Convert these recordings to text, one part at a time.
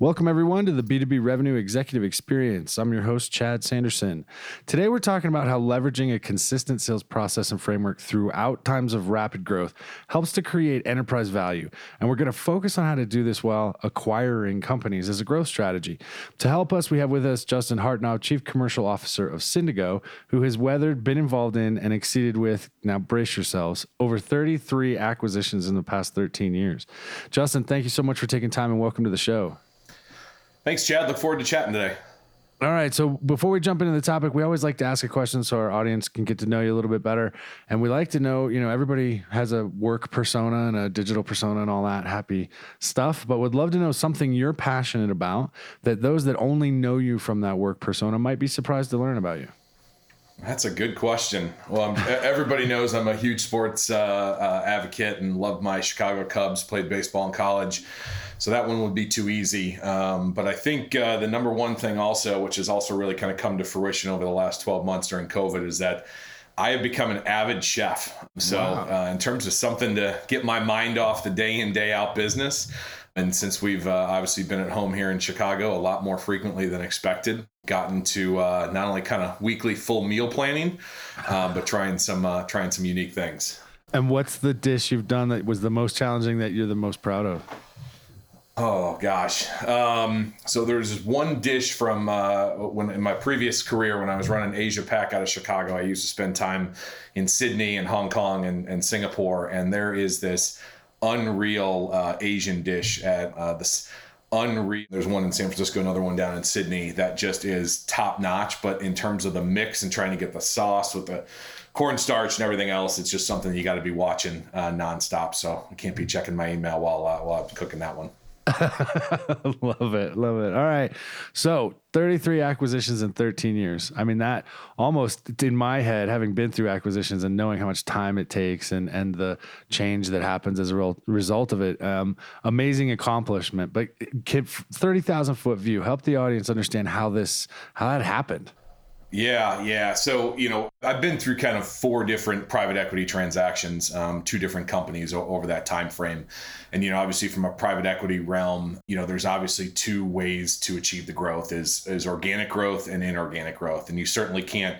Welcome, everyone, to the B2B Revenue Executive Experience. I'm your host, Chad Sanderson. Today, we're talking about how leveraging a consistent sales process and framework throughout times of rapid growth helps to create enterprise value. And we're going to focus on how to do this while acquiring companies as a growth strategy. To help us, we have with us Justin Hartanov, Chief Commercial Officer of Syndigo, who has weathered, been involved in, and exceeded with, now brace yourselves, over 33 acquisitions in the past 13 years. Justin, thank you so much for taking time and welcome to the show. Thanks, Chad. Look forward to chatting today. All right. So before we jump into the topic, we always like to ask a question so our audience can get to know you a little bit better. And we like to know, you know, everybody has a work persona and a digital persona and all that happy stuff, but would love to know something you're passionate about that those that only know you from that work persona might be surprised to learn about you. That's a good question. Well, everybody knows I'm a huge sports uh, uh, advocate and love my Chicago Cubs. Played baseball in college, so that one would be too easy. Um, but I think uh, the number one thing also, which has also really kind of come to fruition over the last 12 months during COVID, is that I have become an avid chef. So, wow. uh, in terms of something to get my mind off the day in day out business, and since we've uh, obviously been at home here in Chicago a lot more frequently than expected, gotten to uh, not only kind of weekly full meal planning, uh, but trying some uh, trying some unique things. And what's the dish you've done that was the most challenging that you're the most proud of? Oh gosh. Um, so there's one dish from uh, when in my previous career when I was running Asia Pac out of Chicago. I used to spend time in Sydney and Hong Kong and, and Singapore, and there is this unreal uh, Asian dish at uh, this unreal. There's one in San Francisco, another one down in Sydney that just is top notch. But in terms of the mix and trying to get the sauce with the cornstarch and everything else, it's just something you got to be watching uh, nonstop. So I can't be checking my email while uh, while I'm cooking that one. love it. Love it. All right. So 33 acquisitions in 13 years. I mean, that almost in my head, having been through acquisitions and knowing how much time it takes and, and the change that happens as a result of it, um, amazing accomplishment. But 30,000 foot view, help the audience understand how this, how that happened. Yeah, yeah. So you know, I've been through kind of four different private equity transactions, um, two different companies o- over that time frame, and you know, obviously from a private equity realm, you know, there's obviously two ways to achieve the growth: is is organic growth and inorganic growth, and you certainly can't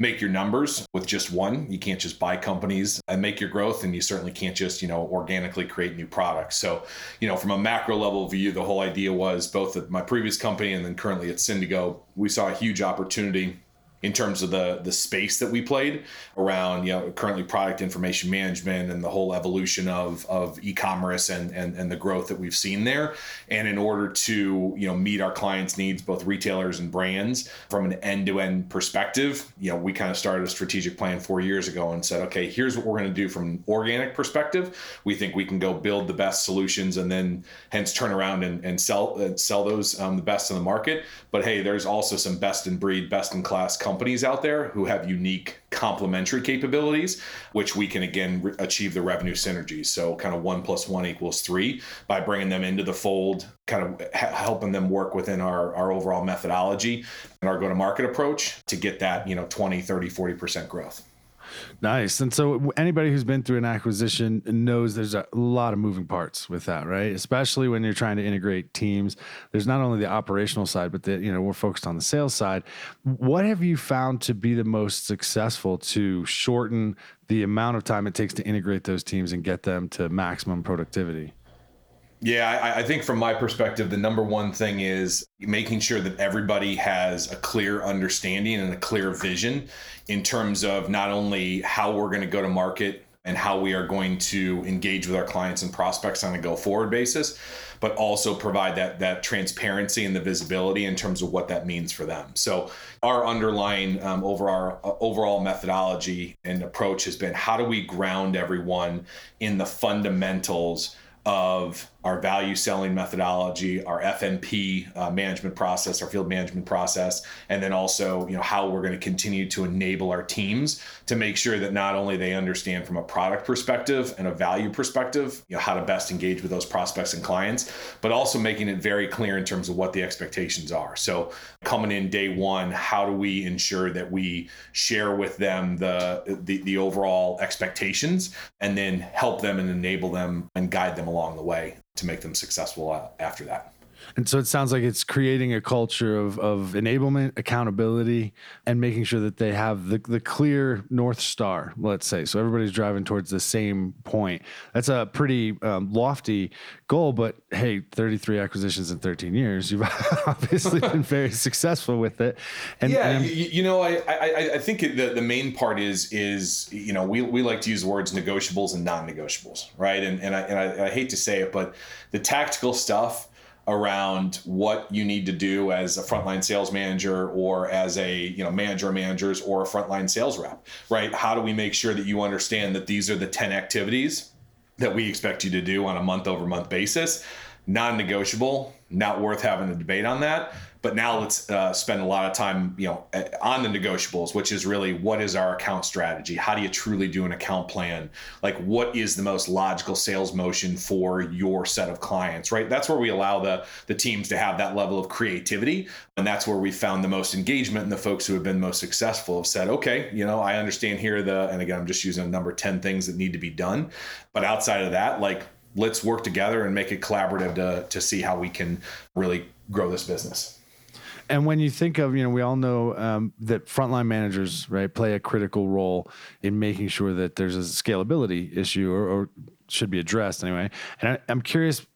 make your numbers with just one. You can't just buy companies and make your growth, and you certainly can't just, you know, organically create new products. So, you know, from a macro level view, the whole idea was both at my previous company and then currently at Syndigo, we saw a huge opportunity in terms of the the space that we played around you know currently product information management and the whole evolution of of e-commerce and and, and the growth that we've seen there. And in order to you know meet our clients needs both retailers and brands from an end-to-end perspective you know we kind of started a strategic plan four years ago and said okay here's what we're going to do from an organic perspective. We think we can go build the best solutions and then hence turn around and, and sell uh, sell those um, the best in the market. But hey there's also some best in breed best in class companies out there who have unique complementary capabilities, which we can again re- achieve the revenue synergies. So, kind of one plus one equals three by bringing them into the fold, kind of ha- helping them work within our, our overall methodology and our go to market approach to get that, you know, 20, 30, 40% growth. Nice. And so anybody who's been through an acquisition knows there's a lot of moving parts with that, right? Especially when you're trying to integrate teams. There's not only the operational side, but the, you know, we're focused on the sales side. What have you found to be the most successful to shorten the amount of time it takes to integrate those teams and get them to maximum productivity? Yeah, I, I, think from my perspective, the number one thing is making sure that everybody has a clear understanding and a clear vision in terms of not only how we're going to go to market and how we are going to engage with our clients and prospects on a go forward basis, but also provide that that transparency and the visibility in terms of what that means for them. So our underlying um, over our uh, overall methodology and approach has been how do we ground everyone in the fundamentals of our value selling methodology, our FMP uh, management process, our field management process, and then also you know how we're going to continue to enable our teams to make sure that not only they understand from a product perspective and a value perspective, you know how to best engage with those prospects and clients, but also making it very clear in terms of what the expectations are. So coming in day one, how do we ensure that we share with them the the, the overall expectations and then help them and enable them and guide them along the way to make them successful uh, after that. And so it sounds like it's creating a culture of, of enablement, accountability, and making sure that they have the, the clear North Star, let's say. So everybody's driving towards the same point. That's a pretty um, lofty goal, but hey, 33 acquisitions in 13 years, you've obviously been very successful with it. And, yeah, and you, you, know, I, I, I think the, the main part is, is, you know, we, we like to use words negotiables and non-negotiables, right? And, and, I, and I, I hate to say it, but the tactical stuff, around what you need to do as a frontline sales manager or as a you know manager of managers or a frontline sales rep right? How do we make sure that you understand that these are the 10 activities that we expect you to do on a month over month basis? Non-negotiable not worth having a debate on that but now let's uh, spend a lot of time, you know, on the negotiables, which is really what is our account strategy? How do you truly do an account plan? Like, what is the most logical sales motion for your set of clients? Right. That's where we allow the the teams to have that level of creativity, and that's where we found the most engagement. And the folks who have been most successful have said, okay, you know, I understand here the, and again, I'm just using a number ten things that need to be done, but outside of that, like let's work together and make it collaborative to to see how we can really grow this business. And when you think of, you know, we all know um, that frontline managers, right, play a critical role in making sure that there's a scalability issue or, or should be addressed anyway. And I, I'm curious,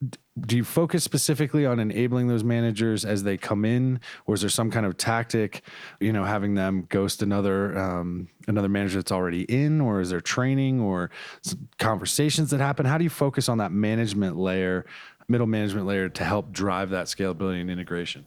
do you focus specifically on enabling those managers as they come in, or is there some kind of tactic, you know, having them ghost another um, another manager that's already in, or is there training or conversations that happen? How do you focus on that management layer, middle management layer, to help drive that scalability and integration?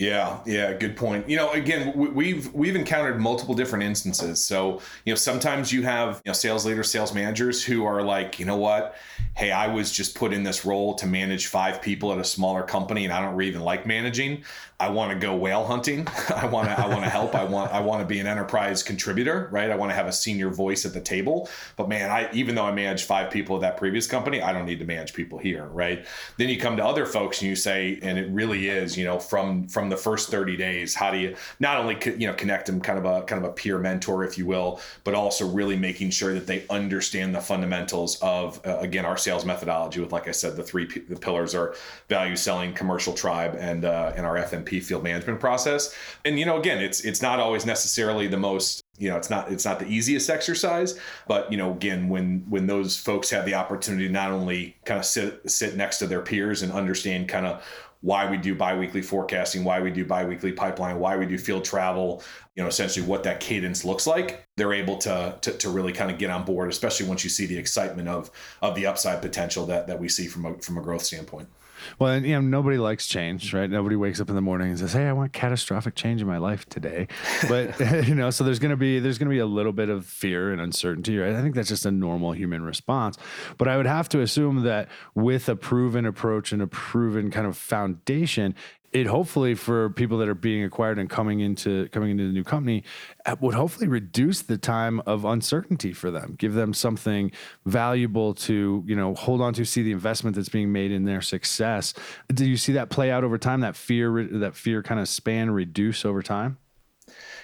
Yeah, yeah, good point. You know, again, we've we've encountered multiple different instances. So, you know, sometimes you have you know sales leaders, sales managers who are like, you know what, hey, I was just put in this role to manage five people at a smaller company, and I don't really even like managing. I want to go whale hunting. I want to I want to help. I want I want to be an enterprise contributor, right? I want to have a senior voice at the table. But man, I even though I managed five people at that previous company, I don't need to manage people here, right? Then you come to other folks and you say, and it really is, you know, from from the first 30 days, how do you not only you know connect them kind of a kind of a peer mentor, if you will, but also really making sure that they understand the fundamentals of uh, again our sales methodology with like I said, the three p- the pillars are value selling, commercial tribe, and uh, and our FMP field management process. And you know, again, it's it's not always necessarily the most you know it's not it's not the easiest exercise but you know again when when those folks have the opportunity to not only kind of sit sit next to their peers and understand kind of why we do biweekly forecasting why we do biweekly pipeline why we do field travel you know essentially what that cadence looks like. They're able to to, to really kind of get on board especially once you see the excitement of of the upside potential that that we see from a from a growth standpoint well, and, you know, nobody likes change, right? Nobody wakes up in the morning and says, "Hey, I want catastrophic change in my life today." But you know, so there's gonna be there's gonna be a little bit of fear and uncertainty, right? I think that's just a normal human response. But I would have to assume that with a proven approach and a proven kind of foundation, it hopefully for people that are being acquired and coming into coming into the new company uh, would hopefully reduce the time of uncertainty for them give them something valuable to you know hold on to see the investment that's being made in their success. Do you see that play out over time that fear that fear kind of span reduce over time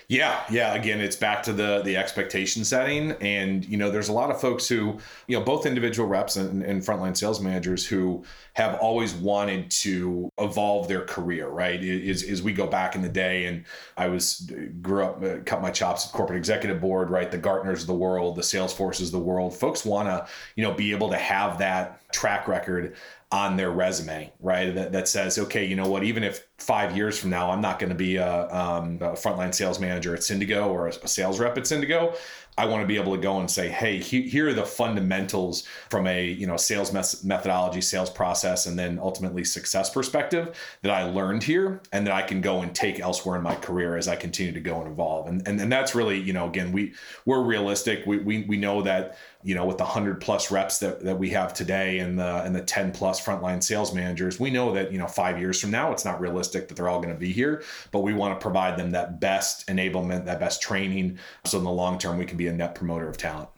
yeah, yeah. Again, it's back to the the expectation setting, and you know, there's a lot of folks who, you know, both individual reps and, and frontline sales managers who have always wanted to evolve their career. Right? Is is we go back in the day, and I was grew up, uh, cut my chops at corporate executive board. Right? The Gartners of the world, the Salesforces of the world. Folks want to, you know, be able to have that track record on their resume, right? That, that says, okay, you know what? Even if five years from now, I'm not going to be a, um, a, frontline sales manager at Syndigo or a, a, sales rep at Syndigo, I want to be able to go and say, hey, he, here are the fundamentals from a you know sales methodology, sales process, and then ultimately success perspective that I learned here, and that I can go and take elsewhere in my career as I continue to go and evolve. And and, and that's really you know again we we're realistic. We we, we know that you know with the 100 plus reps that, that we have today and the and the 10 plus frontline sales managers we know that you know five years from now it's not realistic that they're all going to be here but we want to provide them that best enablement that best training so in the long term we can be a net promoter of talent.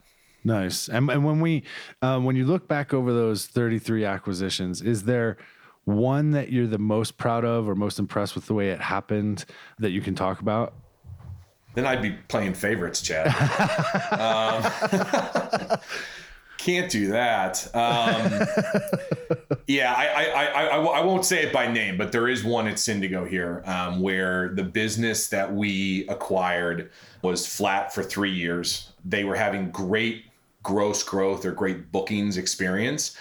Nice. And, and when we um, when you look back over those 33 acquisitions is there one that you're the most proud of or most impressed with the way it happened that you can talk about? Then I'd be playing favorites, Chad. um, can't do that. Um, yeah, I, I, I, I, won't say it by name, but there is one at Syndigo here um, where the business that we acquired was flat for three years. They were having great gross growth or great bookings experience,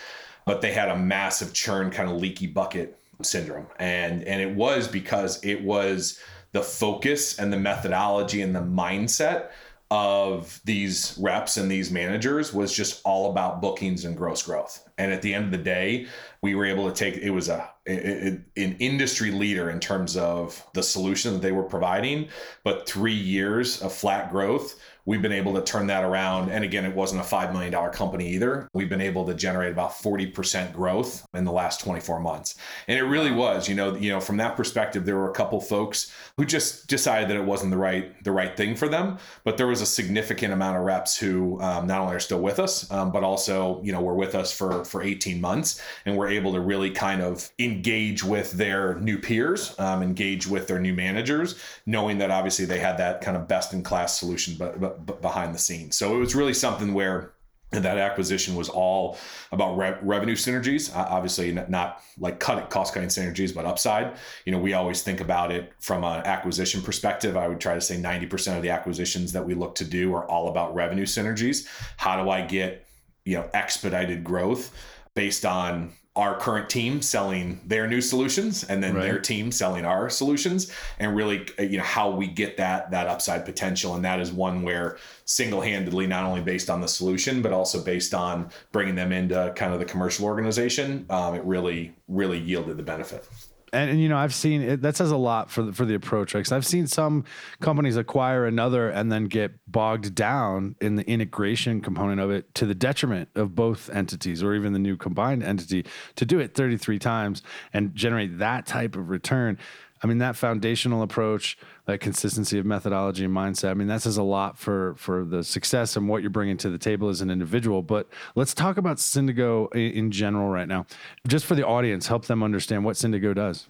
but they had a massive churn, kind of leaky bucket syndrome, and and it was because it was the focus and the methodology and the mindset of these reps and these managers was just all about bookings and gross growth. And at the end of the day, we were able to take it was a it, an industry leader in terms of the solution that they were providing, but 3 years of flat growth we've been able to turn that around. And again, it wasn't a $5 million company either. We've been able to generate about 40% growth in the last 24 months. And it really was, you know, you know, from that perspective, there were a couple folks who just decided that it wasn't the right, the right thing for them. But there was a significant amount of reps who um, not only are still with us, um, but also, you know, were with us for, for 18 months and were able to really kind of engage with their new peers, um, engage with their new managers, knowing that obviously they had that kind of best in class solution, but, but b- behind the scenes. So it was really something where that acquisition was all about re- revenue synergies uh, obviously not like cut cost cutting synergies but upside. You know we always think about it from an acquisition perspective. I would try to say 90% of the acquisitions that we look to do are all about revenue synergies. How do i get you know expedited growth based on our current team selling their new solutions and then right. their team selling our solutions and really uh, you know how we get that that upside potential and that is one where single-handedly not only based on the solution but also based on bringing them into kind of the commercial organization um, it really really yielded the benefit and, and, you know I've seen it, that says a lot for the, for the approach right? Because I've seen some companies acquire another and then get bogged down in the integration component of it to the detriment of both entities or even the new combined entity to do it 33 times and generate that type of return. I mean that foundational approach, that consistency of methodology and mindset. I mean that says a lot for for the success and what you're bringing to the table as an individual. But let's talk about Syndigo in general right now, just for the audience, help them understand what Syndigo does.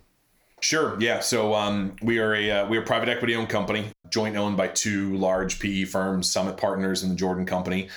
Sure. Yeah. So um, we are a uh, we are a private equity owned company, joint owned by two large PE firms, Summit Partners and the Jordan Company.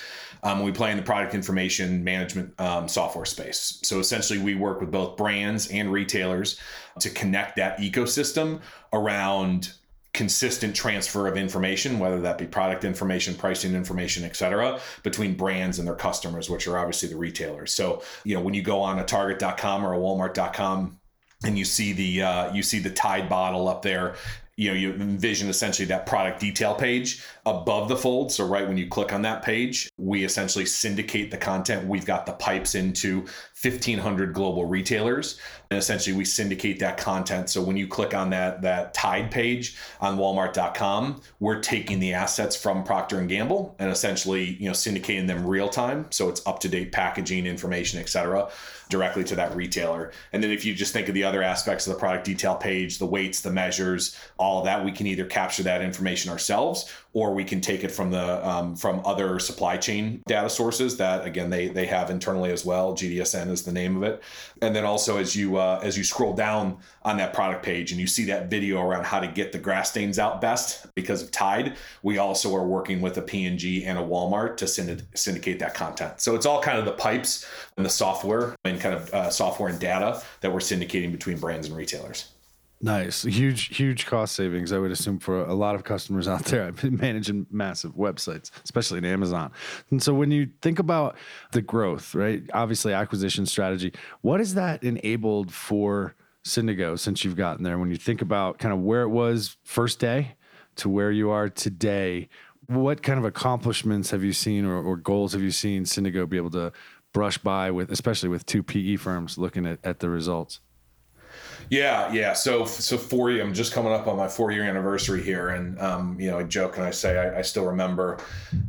Um, we play in the product information management um, software space. So essentially, we work with both brands and retailers to connect that ecosystem around consistent transfer of information, whether that be product information, pricing information, et cetera, between brands and their customers, which are obviously the retailers. So, you know, when you go on a target.com or a walmart.com, and you see the uh, you see the Tide bottle up there you know you envision essentially that product detail page above the fold. So right when you click on that page we essentially syndicate the content. We've got the pipes into 1500 global retailers. And essentially we syndicate that content. So when you click on that that tide page on walmart.com we're taking the assets from procter and gamble and essentially you know syndicating them real time. So it's up to date packaging information et cetera directly to that retailer. And then if you just think of the other aspects of the product detail page, the weights, the measures, all of that, we can either capture that information ourselves or we can take it from the um, from other supply chain data sources that again they they have internally as well. GDSN is the name of it. And then also as you uh, as you scroll down on that product page and you see that video around how to get the grass stains out best because of Tide, we also are working with a P&G and a Walmart to syndicate that content. So it's all kind of the pipes and the software and kind of uh, software and data that we're syndicating between brands and retailers. Nice. Huge, huge cost savings, I would assume, for a lot of customers out there. I've been managing massive websites, especially in Amazon. And so when you think about the growth, right? Obviously, acquisition strategy, what has that enabled for Syndigo since you've gotten there? When you think about kind of where it was first day to where you are today, what kind of accomplishments have you seen or, or goals have you seen Syndigo be able to brush by with, especially with two PE firms looking at, at the results? Yeah, yeah. So, so four year, I'm just coming up on my four year anniversary here, and um, you know, I joke and I say I, I, still remember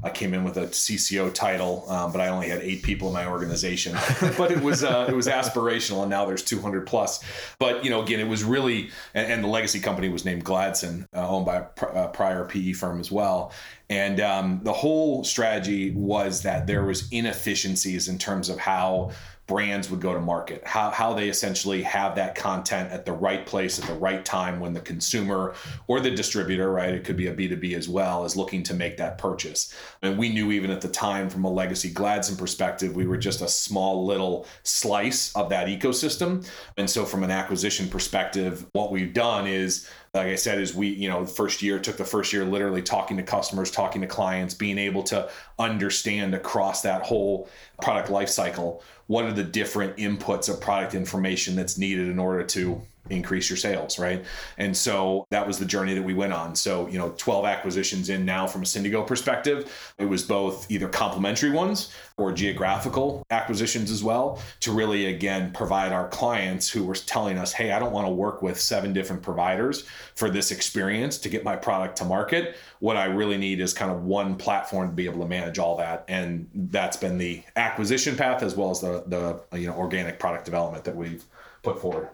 I came in with a CCO title, um, but I only had eight people in my organization. but it was uh, it was aspirational, and now there's 200 plus. But you know, again, it was really, and, and the legacy company was named Gladson, uh, owned by a, pr- a prior PE firm as well. And um, the whole strategy was that there was inefficiencies in terms of how brands would go to market, how, how they essentially have that content at the right place at the right time when the consumer or the distributor, right, it could be a B2B as well, is looking to make that purchase. And we knew even at the time, from a legacy Gladson perspective, we were just a small little slice of that ecosystem. And so, from an acquisition perspective, what we've done is like I said, is we, you know, the first year took the first year literally talking to customers, talking to clients, being able to understand across that whole product life cycle what are the different inputs of product information that's needed in order to increase your sales, right? And so that was the journey that we went on. So, you know, 12 acquisitions in now from a Syndigo perspective. It was both either complementary ones or geographical acquisitions as well to really, again, provide our clients who were telling us, hey, I don't want to work with seven different providers for this experience to get my product to market. What I really need is kind of one platform to be able to manage all that. And that's been the acquisition path as well as the, the you know, organic product development that we've put forward.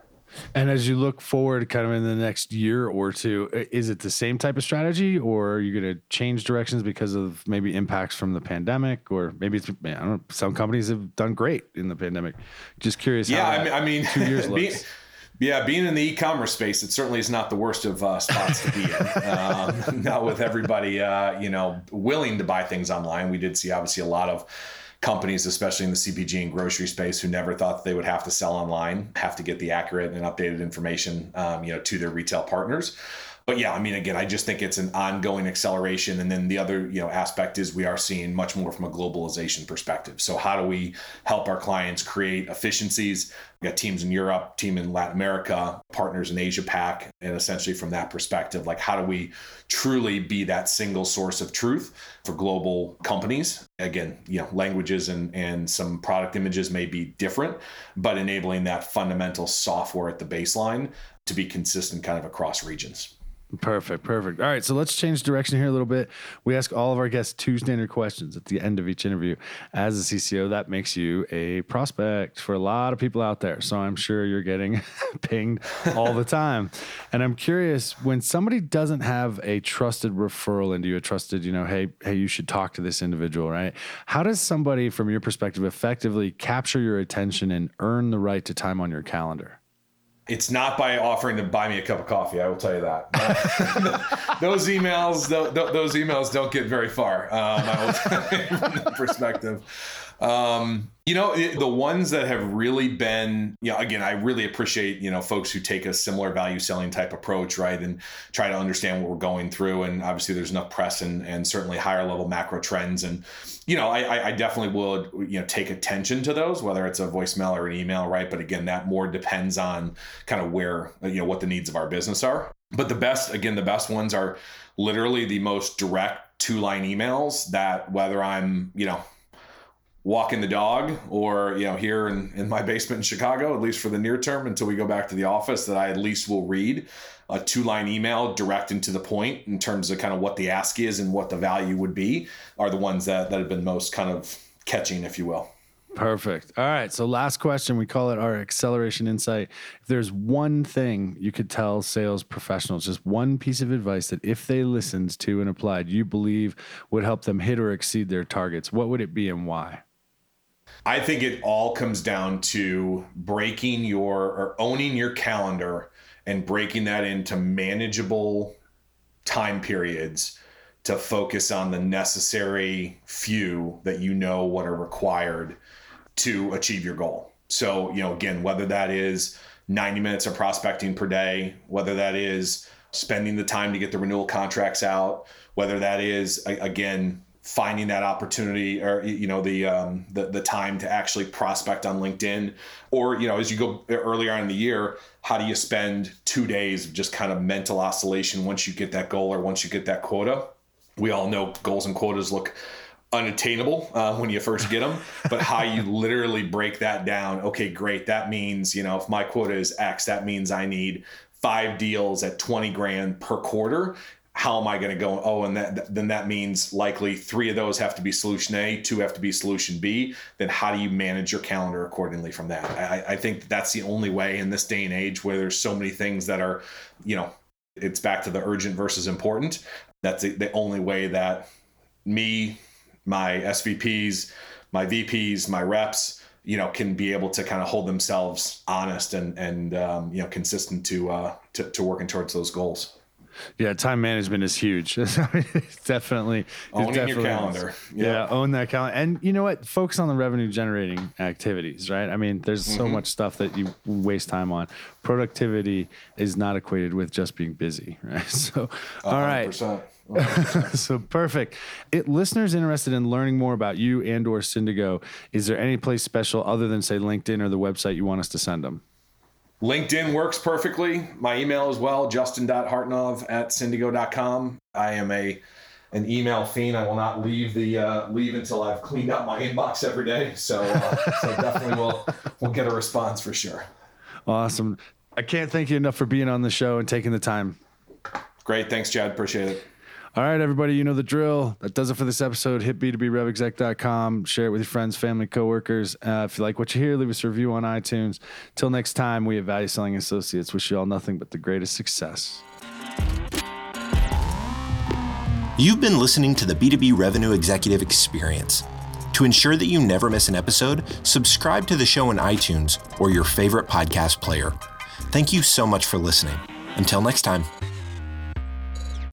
And as you look forward, kind of in the next year or two, is it the same type of strategy, or are you going to change directions because of maybe impacts from the pandemic, or maybe it's I don't know. Some companies have done great in the pandemic. Just curious. Yeah, I mean, I mean, two years looks. Yeah, being in the e-commerce space, it certainly is not the worst of uh, spots to be in. um, not with everybody, uh, you know, willing to buy things online. We did see obviously a lot of companies, especially in the CPG and grocery space, who never thought they would have to sell online, have to get the accurate and updated information, um, you know, to their retail partners but yeah, I mean, again, I just think it's an ongoing acceleration. And then the other, you know, aspect is we are seeing much more from a globalization perspective. So how do we help our clients create efficiencies? We got teams in Europe, team in Latin America, partners in Asia Pac, and essentially from that perspective, like how do we truly be that single source of truth for global companies? Again, you know, languages and and some product images may be different, but enabling that fundamental software at the baseline to be consistent kind of across regions. Perfect, perfect. All right, so let's change direction here a little bit. We ask all of our guests two standard questions at the end of each interview. As a CCO, that makes you a prospect for a lot of people out there. So I'm sure you're getting pinged all the time. And I'm curious when somebody doesn't have a trusted referral into you, a trusted, you know, hey, hey, you should talk to this individual, right? How does somebody, from your perspective, effectively capture your attention and earn the right to time on your calendar? It's not by offering to buy me a cup of coffee. I will tell you that. those emails, those emails don't get very far. Um, I will tell you from that perspective. Um, you know, it, the ones that have really been, you know, again, I really appreciate, you know, folks who take a similar value selling type approach, right? And try to understand what we're going through. And obviously there's enough press and, and certainly higher level macro trends. And, you know, I, I definitely would, you know, take attention to those, whether it's a voicemail or an email, right? But again, that more depends on kind of where, you know, what the needs of our business are. But the best, again, the best ones are literally the most direct two line emails that whether I'm, you know, walking the dog or you know here in, in my basement in chicago at least for the near term until we go back to the office that i at least will read a two line email direct and to the point in terms of kind of what the ask is and what the value would be are the ones that, that have been most kind of catching if you will Perfect. All right. So, last question. We call it our acceleration insight. If there's one thing you could tell sales professionals, just one piece of advice that if they listened to and applied, you believe would help them hit or exceed their targets, what would it be and why? I think it all comes down to breaking your or owning your calendar and breaking that into manageable time periods to focus on the necessary few that you know what are required to achieve your goal. So, you know, again, whether that is 90 minutes of prospecting per day, whether that is spending the time to get the renewal contracts out, whether that is again finding that opportunity or you know the um, the the time to actually prospect on LinkedIn, or you know as you go earlier on in the year, how do you spend two days of just kind of mental oscillation once you get that goal or once you get that quota? we all know goals and quotas look unattainable uh, when you first get them, but how you literally break that down. Okay, great. That means, you know, if my quota is X, that means I need five deals at 20 grand per quarter. How am I going to go? Oh, and that then that means likely three of those have to be solution A, two have to be solution B. Then how do you manage your calendar accordingly from that? I, I think that's the only way in this day and age where there's so many things that are, you know, it's back to the urgent versus important. That's the, the only way that me, my SVPs, my VPs, my reps, you know, can be able to kind of hold themselves honest and and um, you know consistent to, uh, to to working towards those goals. Yeah, time management is huge. it's definitely owning definitely, your calendar. Yeah. yeah. own that calendar, and you know what? Focus on the revenue generating activities. Right? I mean, there's mm-hmm. so much stuff that you waste time on. Productivity is not equated with just being busy. Right? So, 100%. all right. so perfect. It, listeners interested in learning more about you and or Syndigo, is there any place special other than say LinkedIn or the website you want us to send them? LinkedIn works perfectly. My email as well, justin.hartanov at syndigo.com. I am a an email fiend. I will not leave the uh, leave until I've cleaned out my inbox every day. So, uh, so definitely we'll we'll get a response for sure. Awesome. I can't thank you enough for being on the show and taking the time. Great. Thanks, Chad. Appreciate it. All right, everybody, you know the drill. That does it for this episode. Hit b2brevexec.com. Share it with your friends, family, coworkers. Uh, if you like what you hear, leave us a review on iTunes. Till next time, we at Value Selling Associates wish you all nothing but the greatest success. You've been listening to the B2B Revenue Executive Experience. To ensure that you never miss an episode, subscribe to the show in iTunes or your favorite podcast player. Thank you so much for listening. Until next time.